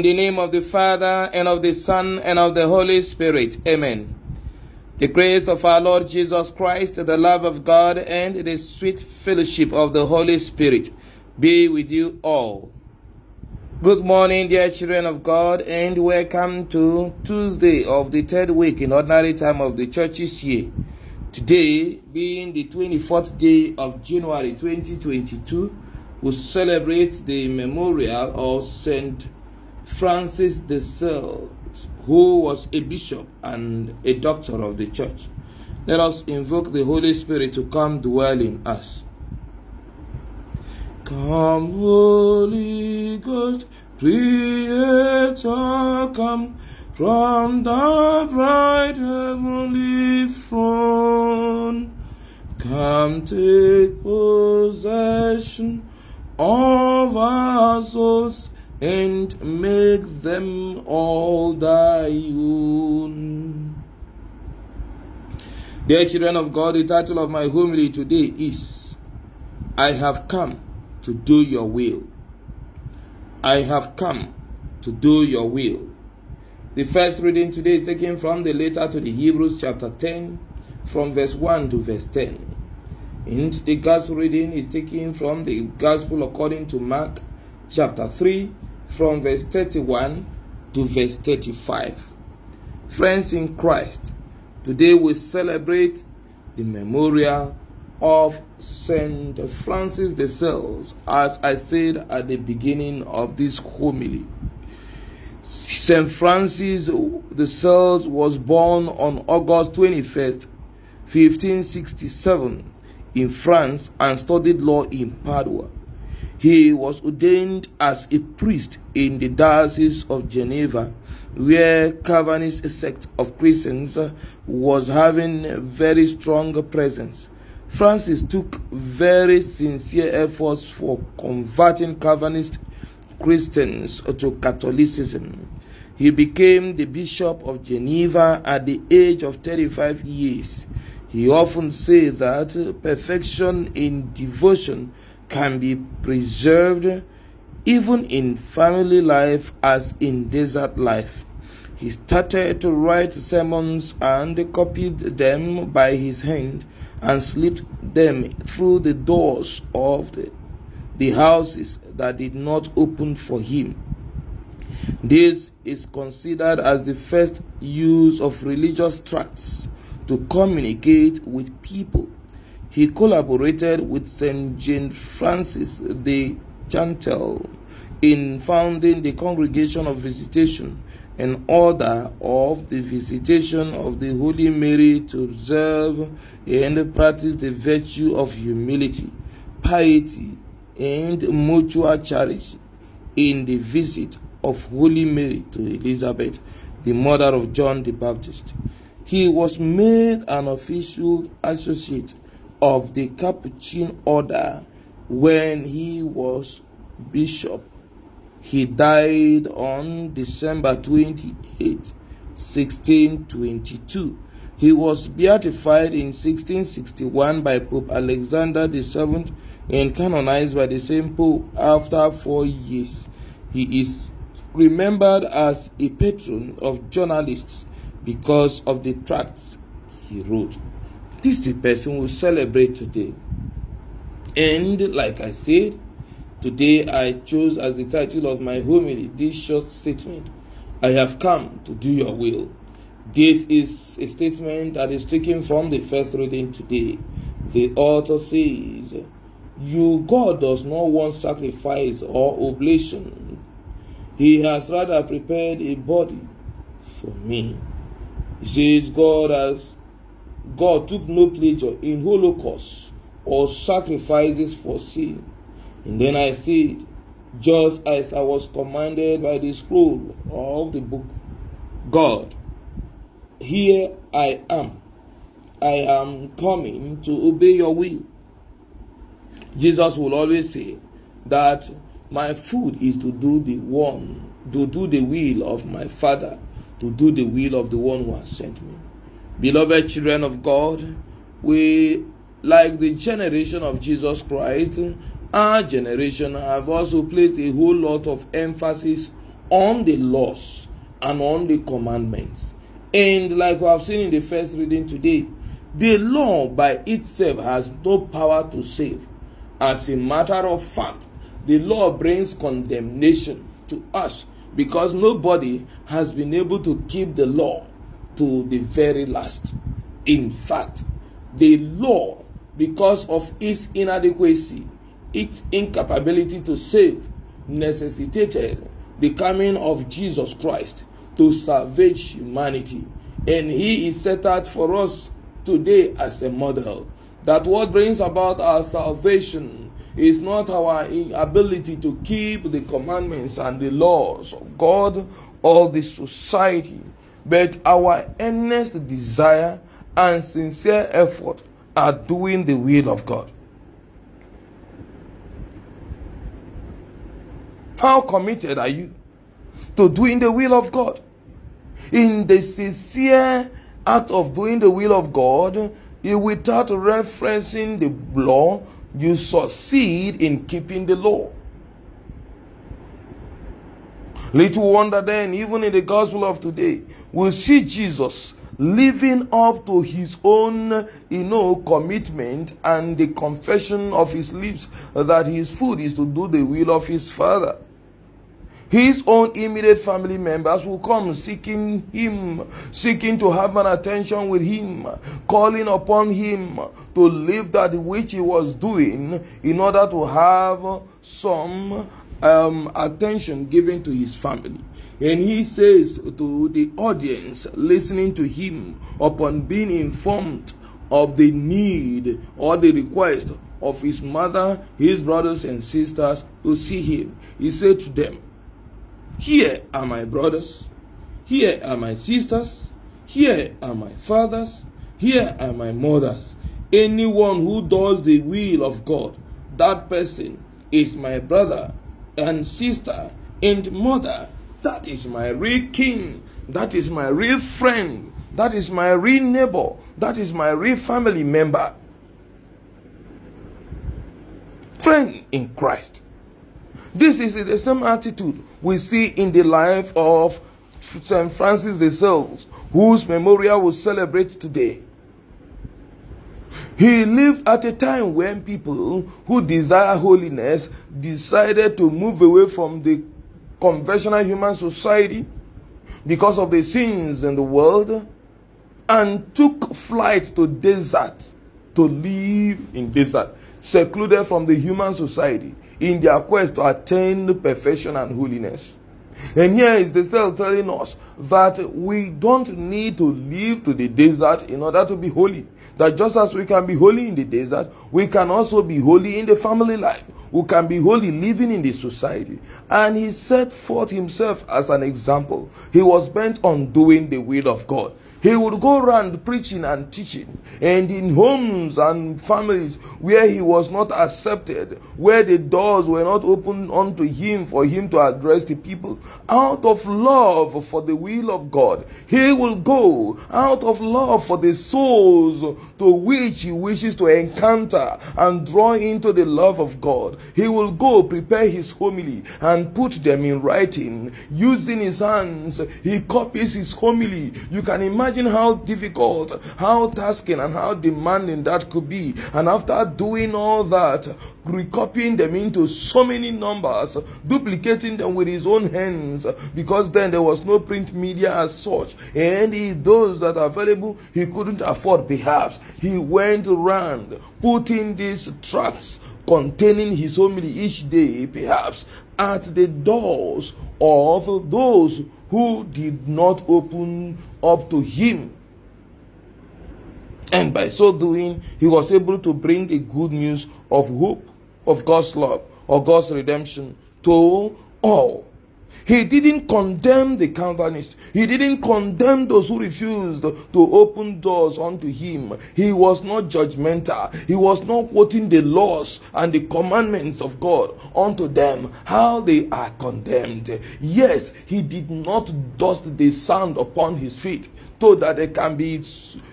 In the name of the Father, and of the Son, and of the Holy Spirit. Amen. The grace of our Lord Jesus Christ, the love of God, and the sweet fellowship of the Holy Spirit be with you all. Good morning, dear children of God, and welcome to Tuesday of the third week in ordinary time of the church's year. Today, being the 24th day of January 2022, we celebrate the memorial of Saint Francis de Sales, who was a bishop and a doctor of the church. Let us invoke the Holy Spirit to come dwell in us. Come, Holy Ghost, Creator, come from the bright heavenly throne. Come take possession of our souls and make them all thy own. Dear children of God, the title of my homily today is I have come to do your will. I have come to do your will. The first reading today is taken from the letter to the Hebrews, chapter 10, from verse 1 to verse 10. And the gospel reading is taken from the Gospel according to Mark, chapter 3, from verse 31 to verse 35. Friends in Christ, today we celebrate the memorial of Saint Francis de Sales, as I said at the beginning of this homily. Saint Francis de Sales was born on August 21st, 1567, in France and studied law in Padua. He was ordained as a priest in the Diocese of Geneva, where Calvinist sect of Christians was having a very strong presence. Francis took very sincere efforts for converting Calvinist Christians to Catholicism. He became the Bishop of Geneva at the age of 35 years. He often said that perfection in devotion can be preserved even in family life as in desert life. He started to write sermons and copied them by his hand and slipped them through the doors of the, the houses that did not open for him. This is considered as the first use of religious tracts to communicate with people he collaborated with St. Jean Francis de Chantal in founding the Congregation of Visitation, an order of the visitation of the Holy Mary to observe and practice the virtue of humility, piety, and mutual charity in the visit of Holy Mary to Elizabeth, the mother of John the Baptist. He was made an official associate of the Capuchin order when he was bishop. He died on December 28, 1622. He was beatified in 1661 by Pope Alexander VII and canonized by the same Pope after four years. He is remembered as a patron of journalists because of the tracts he wrote. This is the person we celebrate today. And like I said, today I chose as the title of my homily this short statement I have come to do your will. This is a statement that is taken from the first reading today. The author says, You, God, does not want sacrifice or oblation. He has rather prepared a body for me. He says, God has God took no pleasure in holocaust or sacrifices for sin. And then I said, just as I was commanded by the scroll of the book, God, here I am. I am coming to obey your will. Jesus will always say that my food is to do the one, to do the will of my Father, to do the will of the one who has sent me. Beloved children of God, we, like the generation of Jesus Christ, our generation have also placed a whole lot of emphasis on the laws and on the commandments. And like we have seen in the first reading today, the law by itself has no power to save. As a matter of fact, the law brings condemnation to us because nobody has been able to keep the law to the very last. In fact, the law, because of its inadequacy, its incapability to save, necessitated the coming of Jesus Christ to salvage humanity. And he is set out for us today as a model. That what brings about our salvation is not our ability to keep the commandments and the laws of God or the society, but our earnest desire and sincere effort are doing the will of God. How committed are you to doing the will of God? In the sincere act of doing the will of God, without referencing the law, you succeed in keeping the law. Little wonder then, even in the gospel of today, we see Jesus living up to his own, you know, commitment and the confession of his lips that his food is to do the will of his Father. His own immediate family members will come seeking him, seeking to have an attention with him, calling upon him to leave that which he was doing in order to have some um, attention given to his family. And he says to the audience listening to him upon being informed of the need or the request of his mother, his brothers, and sisters to see him, he said to them, here are my brothers. Here are my sisters. Here are my fathers. Here are my mothers. Anyone who does the will of God, that person is my brother and sister and mother. That is my real king. That is my real friend. That is my real neighbor. That is my real family member. Friend in Christ. This is the same attitude we see in the life of St. Francis de Sales, whose memorial we celebrate today. He lived at a time when people who desire holiness decided to move away from the conventional human society because of the sins in the world and took flight to deserts to live in desert, secluded from the human society in their quest to attain perfection and holiness. And here is de Sales telling us that we don't need to live to the desert in order to be holy. That just as we can be holy in the desert, we can also be holy in the family life. We can be holy living in the society. And he set forth himself as an example. He was bent on doing the will of God. He would go around preaching and teaching, and in homes and families where he was not accepted, where the doors were not opened unto him for him to address the people, out of love for the will of God, he will go out of love for the souls to which he wishes to encounter and draw into the love of God. He will go prepare his homily and put them in writing using his hands. He copies his homily. You can imagine Imagine how difficult, how tasking, and how demanding that could be. And after doing all that, recopying them into so many numbers, duplicating them with his own hands, because then there was no print media as such. And he, those that are available, he couldn't afford perhaps. He went around putting these tracts containing his homily each day, perhaps, at the doors of those who did not open up to him. And by so doing, he was able to bring the good news of hope, of God's love, of God's redemption to all. He didn't condemn the Calvinists. He didn't condemn those who refused to open doors unto him. He was not judgmental. He was not quoting the laws and the commandments of God unto them, how they are condemned. Yes, he did not dust the sand upon his feet so that they can be,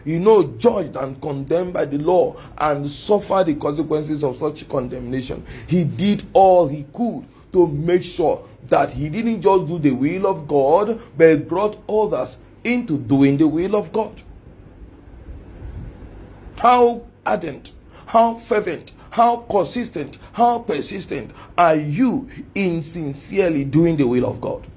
you know, judged and condemned by the law and suffer the consequences of such condemnation. He did all he could to make sure that he didn't just do the will of God, but brought others into doing the will of God. How ardent, how fervent, how consistent, how persistent are you in sincerely doing the will of God?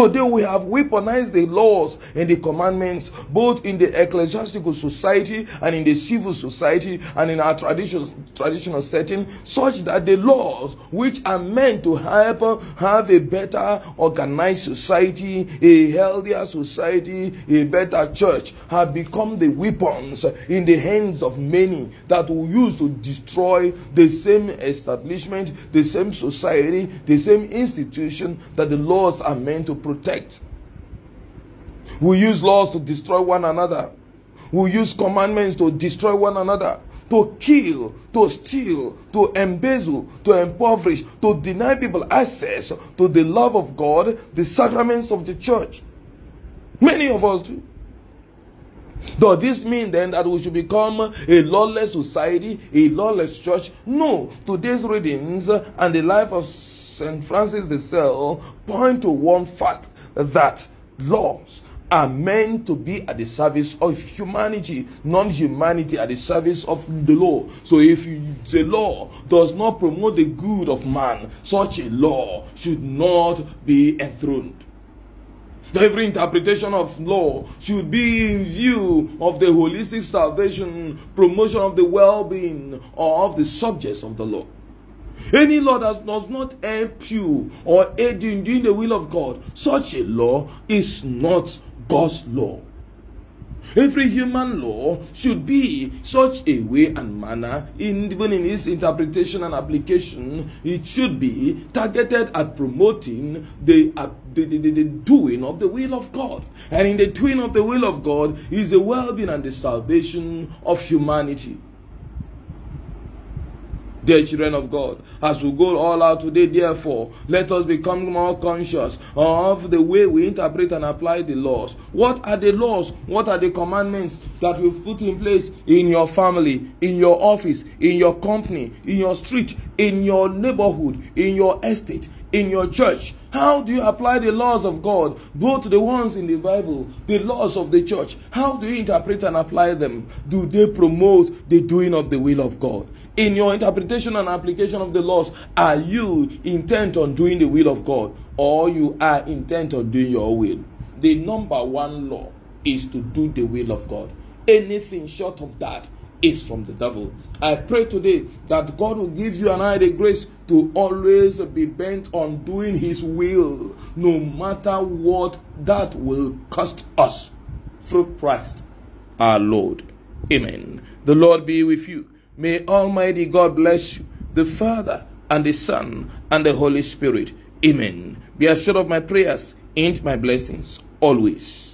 Today we have weaponized the laws and the commandments both in the ecclesiastical society and in the civil society and in our traditional traditional setting such that the laws which are meant to help have a better organized society, a healthier society, a better church have become the weapons in the hands of many that will use to destroy the same establishment, the same society, the same institution that the laws are meant to protect. We use laws to destroy one another. We use commandments to destroy one another, to kill, to steal, to embezzle, to impoverish, to deny people access to the love of God, the sacraments of the church. Many of us do. Does this mean then that we should become a lawless society, a lawless church? No. Today's readings and the life of St. Francis de Sales point to one fact that laws are meant to be at the service of humanity, non humanity at the service of the law. So, if the law does not promote the good of man, such a law should not be enthroned. Every interpretation of law should be in view of the holistic salvation, promotion of the well being of the subjects of the law. Any law that does not help you or aid you in doing the will of God, such a law is not God's law. Every human law should be such a way and manner, in, even in its interpretation and application, it should be targeted at promoting the, uh, the, the, the, the doing of the will of God. And in the doing of the will of God is the well being and the salvation of humanity dear children of God. As we go all out today, therefore, let us become more conscious of the way we interpret and apply the laws. What are the laws? What are the commandments that we've put in place in your family, in your office, in your company, in your street, in your neighborhood, in your estate, in your church? How do you apply the laws of God, both the ones in the Bible, the laws of the church? How do you interpret and apply them? Do they promote the doing of the will of God? in your interpretation and application of the laws, are you intent on doing the will of God or you are intent on doing your will? The number one law is to do the will of God. Anything short of that is from the devil. I pray today that God will give you and I the grace to always be bent on doing His will, no matter what that will cost us through Christ our Lord. Amen. The Lord be with you. May Almighty God bless you, the Father and the Son and the Holy Spirit. Amen. Be assured of my prayers and my blessings always.